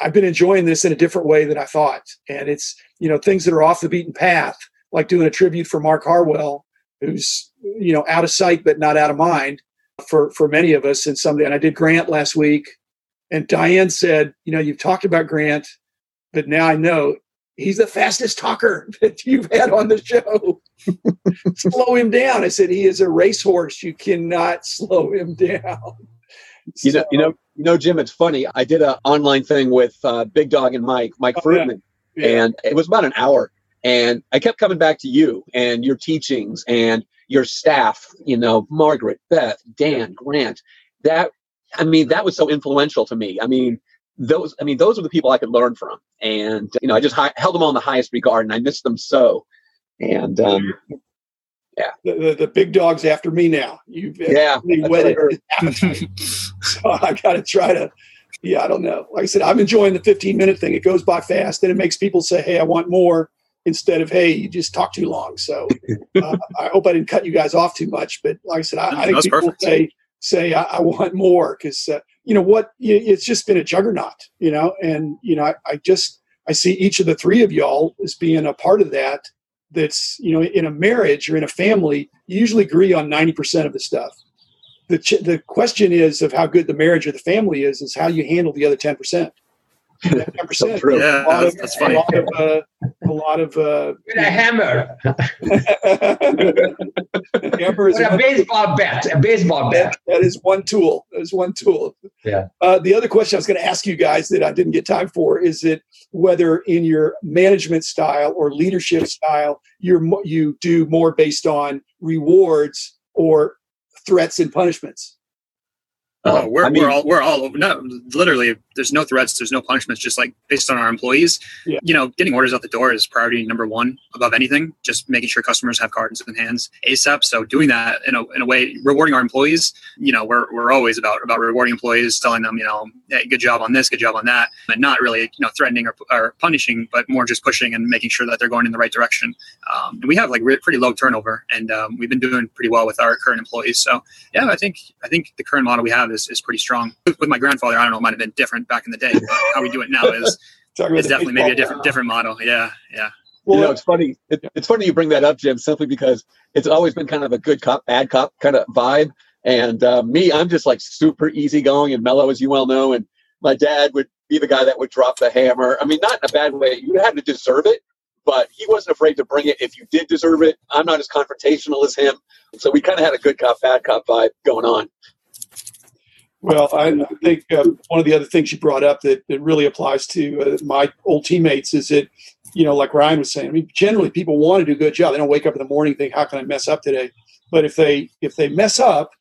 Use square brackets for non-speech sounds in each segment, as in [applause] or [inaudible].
I've been enjoying this in a different way than I thought. And it's, you know, things that are off the beaten path, like doing a tribute for Mark Harwell, who's, you know, out of sight but not out of mind for for many of us. And somebody and I did Grant last week, and Diane said, you know, you've talked about Grant, but now I know he's the fastest talker [laughs] that you've had on the show. [laughs] slow him down. I said he is a racehorse. You cannot [laughs] slow him down. You know, you know, you know, Jim. It's funny. I did an online thing with uh, Big Dog and Mike, Mike oh, yeah. yeah. and it was about an hour. And I kept coming back to you and your teachings and your staff. You know, Margaret, Beth, Dan, Grant. That I mean, that was so influential to me. I mean, those I mean, those are the people I could learn from, and you know, I just hi- held them all in the highest regard, and I miss them so. And um, yeah, the, the, the, big dog's after me now. You've yeah, whetted so I got to try to. Yeah, I don't know. Like I said, I'm enjoying the 15 minute thing. It goes by fast, and it makes people say, "Hey, I want more." Instead of "Hey, you just talk too long." So [laughs] uh, I hope I didn't cut you guys off too much. But like I said, I, I think people perfect. say say I, I want more because uh, you know what it's just been a juggernaut you know and you know I, I, just i see each of the three of y'all as being a part of that that's you know in a marriage or in a family you usually agree on 90% of the stuff the, ch- the question is of how good the marriage or the family is is how you handle the other 10% Ten percent. [laughs] Yeah, that's, that's funny. A lot of, uh, a lot of uh, With a hammer. [laughs] hammer is a baseball bat. A baseball bat. that is one tool. That is one tool. Yeah. Uh, the other question I was going to ask you guys that I didn't get time for is that whether in your management style or leadership style, you're you do more based on rewards or threats and punishments. Oh, we're, I mean, we're all we're all no literally there's no threats there's no punishments just like based on our employees. Yeah. you know getting orders out the door is priority number one above anything just making sure customers have cards in hands asap so doing that in a, in a way rewarding our employees you know we're, we're always about about rewarding employees telling them you know hey, good job on this good job on that and not really you know threatening or, or punishing but more just pushing and making sure that they're going in the right direction. Um, and we have like re- pretty low turnover and um, we've been doing pretty well with our current employees. So yeah i think i think the current model we have is, is pretty strong with, with my grandfather i don't know it might have been different back in the day. how we do it now is [laughs] is definitely maybe a different different model. Yeah, yeah. Well, you know, it's funny. It, it's funny you bring that up, Jim, simply because it's always been kind of a good cop, bad cop kind of vibe. And uh, me, I'm just like super easygoing and mellow, as you well know. And my dad would be the guy that would drop the hammer. I mean, not in a bad way. You had to deserve it, but he wasn't afraid to bring it if you did deserve it. I'm not as confrontational as him. So we kind of had a good cop, bad cop vibe going on. Well, I think uh, one of the other things you brought up that, that really applies to uh, my old teammates is that, you know, like Ryan was saying, I mean, generally people want to do a good job. They don't wake up in the morning and think, how can I mess up today? But if they if they mess up,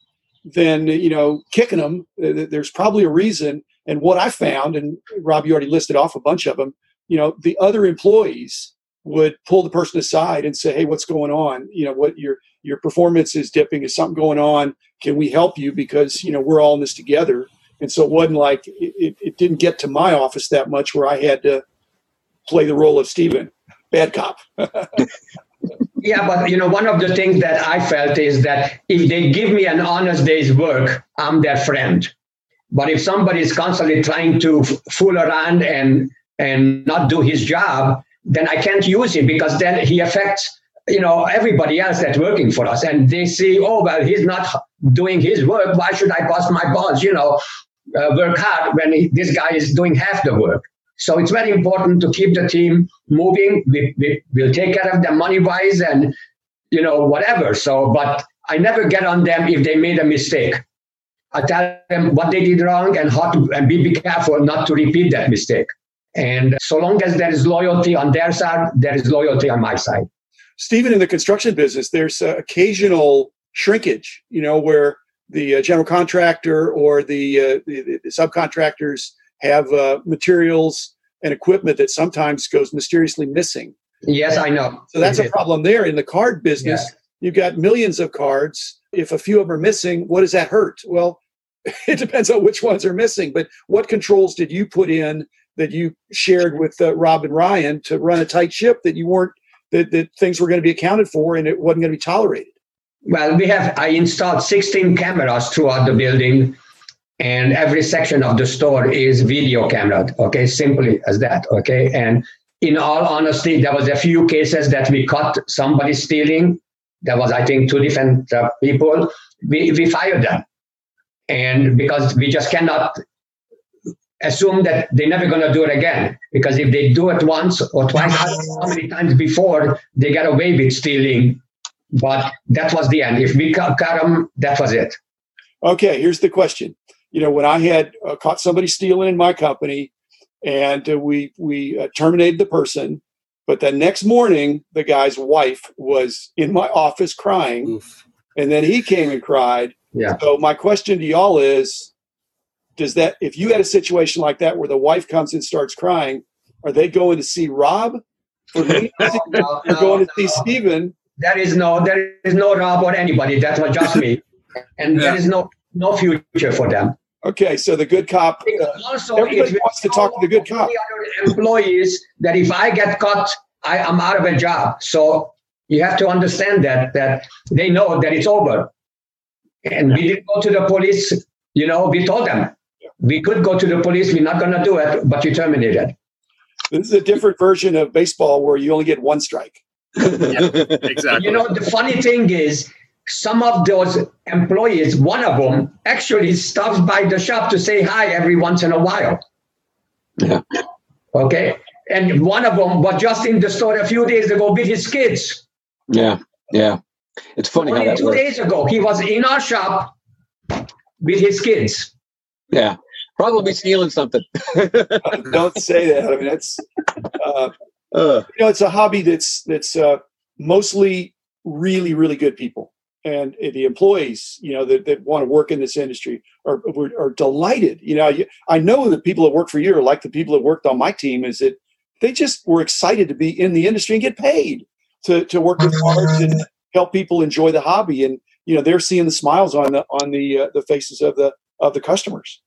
then you know, kicking them, uh, there's probably a reason. And what I found, and Rob, you already listed off a bunch of them. You know, the other employees would pull the person aside and say, "Hey, what's going on? You know, what your your performance is dipping. Is something going on? Can we help you? Because you know we're all in this together." And so it wasn't like it, it didn't get to my office that much where I had to play the role of Stephen, bad cop. [laughs] yeah, but you know, one of the things that I felt is that if they give me an honest day's work, I'm their friend. But if somebody is constantly trying to f- fool around and and not do his job, then I can't use him because then he affects you know everybody else that's working for us and they see oh well he's not doing his work why should i bust my balls you know uh, work hard when he, this guy is doing half the work? So it's very important to keep the team moving. We, we, we'll take care of them money wise and you know whatever. So but i never get on them if they made a mistake. I tell them what they did wrong and how to and be, be careful not to repeat that mistake. And so long as there is loyalty on their side, there is loyalty on my side. Stephen, in the construction business, there's uh, occasional shrinkage, you know, where the uh, general contractor or the, uh, the, the subcontractors have uh, materials and equipment that sometimes goes mysteriously missing. Yes, I know. So that's a problem there. In the card business, yeah. you've got millions of cards. If a few of them are missing, what does that hurt? Well, [laughs] it depends on which ones are missing. But what controls did you put in that you shared with uh, Rob and Ryan to run a tight ship that you weren't that, that things were going to be accounted for and it wasn't going to be tolerated? Well, we have I installed 16 cameras throughout the building and every section of the store is video camera. Okay, simply as that. Okay, and in all honesty, there was a few cases that we caught somebody stealing. There was, I think, two different uh, people. We we fired them, and because we just cannot assume that they're never going to do it again. Because if they do it once or twice, how many times before they get away with stealing? But that was the end. If we caught them, that was it. Okay, here's the question you know, when I had uh, caught somebody stealing in my company, and uh, we we uh, terminated the person, but the next morning the guy's wife was in my office crying, Oof. and then he came and cried. Yeah. So my question to y'all is, does that if you had a situation like that where the wife comes and starts crying, are they going to see Rob? Or [laughs] no, [laughs] no, no, going to see Stephen? There is no there is no Rob or anybody. That was just me, and yeah. there is no no future for them. Okay, so the good cop. Uh, also, everybody wants to talk to the good cop. Employees that if I get caught, I am out of a job. So you have to understand that that they know that it's over. And we didn't go to the police. You know, we told them we could go to the police. We're not going to do it, but you terminated. This is a different version of baseball where you only get one strike. yeah, exactly. You know, the funny thing is some of those employees, one of them actually stops by the shop to say hi every once in a while. Yeah. Okay. And one of them was just in the store a few days ago with his kids. Yeah. Yeah. It's funny Only how that two works. days ago, he was in our shop with his kids. Yeah. Probably stealing something. [laughs] Don't say that. I mean, that's uh, uh. you know, it's a hobby that's that's uh, mostly really, really good people and the employees, you know, that, that want to work in this industry are, are, delighted. You know, I know the people that work for you are like the people that worked on my team is that they just were excited to be in the industry and get paid to, to work with cards and help people enjoy the hobby. And, you know, they're seeing the smiles on the, on the, uh, the faces of the, of the customers.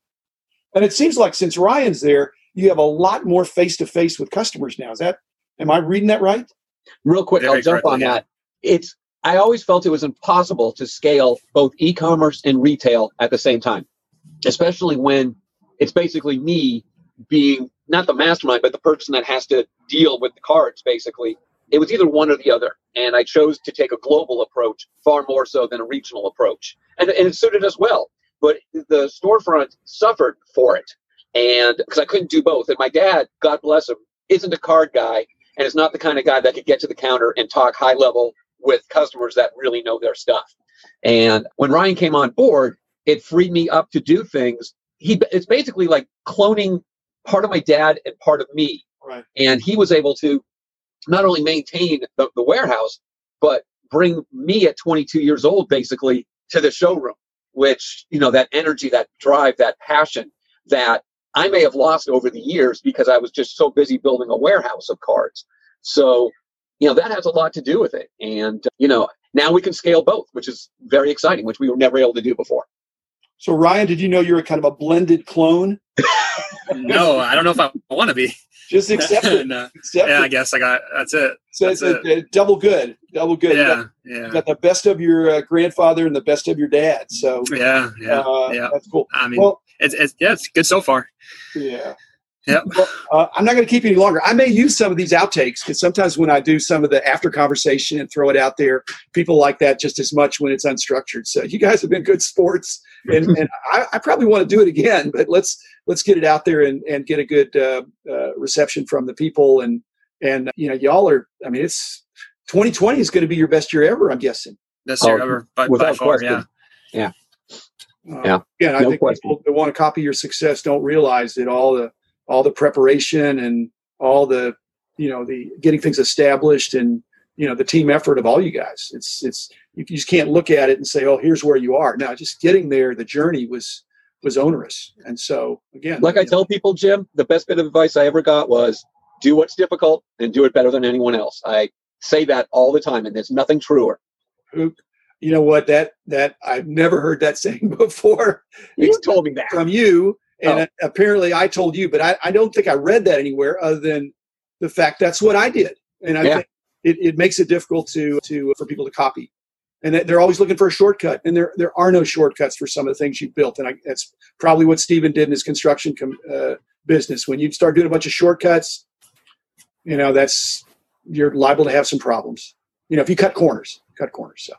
And it seems like since Ryan's there, you have a lot more face to face with customers now. Is that, am I reading that right? Real quick, Very I'll jump on that. It's I always felt it was impossible to scale both e-commerce and retail at the same time, especially when it's basically me being not the mastermind, but the person that has to deal with the cards. Basically, it was either one or the other, and I chose to take a global approach far more so than a regional approach, and, and it suited us well. But the storefront suffered for it, and because I couldn't do both. And my dad, God bless him, isn't a card guy, and is not the kind of guy that could get to the counter and talk high level with customers that really know their stuff. And when Ryan came on board, it freed me up to do things. He it's basically like cloning part of my dad and part of me. Right. And he was able to not only maintain the, the warehouse, but bring me at 22 years old basically to the showroom, which, you know, that energy, that drive, that passion that I may have lost over the years because I was just so busy building a warehouse of cards. So you know that has a lot to do with it and you know now we can scale both which is very exciting which we were never able to do before so ryan did you know you're a kind of a blended clone? [laughs] No i don't know if i want to be. Just accept it. [laughs] no. accept yeah it. i guess i got that's it. So that's it's a, a, double good double good. Yeah you got, yeah. you got the best of your uh, grandfather and the best of your dad so yeah yeah uh, yeah. that's cool. I mean well, it's, it's yeah it's good so far. Yeah yeah. Well, uh, I'm not going to keep you any longer. I may use some of these outtakes because sometimes when I do some of the after conversation and throw it out there, people like that just as much when it's unstructured. So you guys have been good sports, and, [laughs] and I, I, probably want to do it again. But let's let's get it out there and, and get a good uh, uh, reception from the people. And and you know, y'all are. I mean, it's 2020 is going to be your best year ever. I'm guessing. Best year oh, ever, by, by far. Question. Yeah. Yeah. Uh, yeah. Again, I no think question. people that want to copy your success don't realize that all the all the preparation and all the you know the getting things established and you know the team effort of all you guys. It's it's you just can't look at it and say oh here's where you are. Now just getting there the journey was was onerous. And so again like i tell people jim the best bit of advice i ever got was do what's difficult and do it better than anyone else. I say that all the time and there's nothing truer. Who, you know what? That that i've never heard that [laughs] saying before. You told me that. from you and oh. apparently I told you, but I, I, don't think I read that anywhere other than the fact that's what I did. And I yeah. think it, it makes it difficult to, to, for people to copy. and they're always looking for a shortcut. And there there are no shortcuts for some of the things you built. And I, that's probably what Stephen did in his construction com, uh, business. When you start doing a bunch of shortcuts, you know that's you're liable to have some problems. You know, if you cut corners, cut corners. So.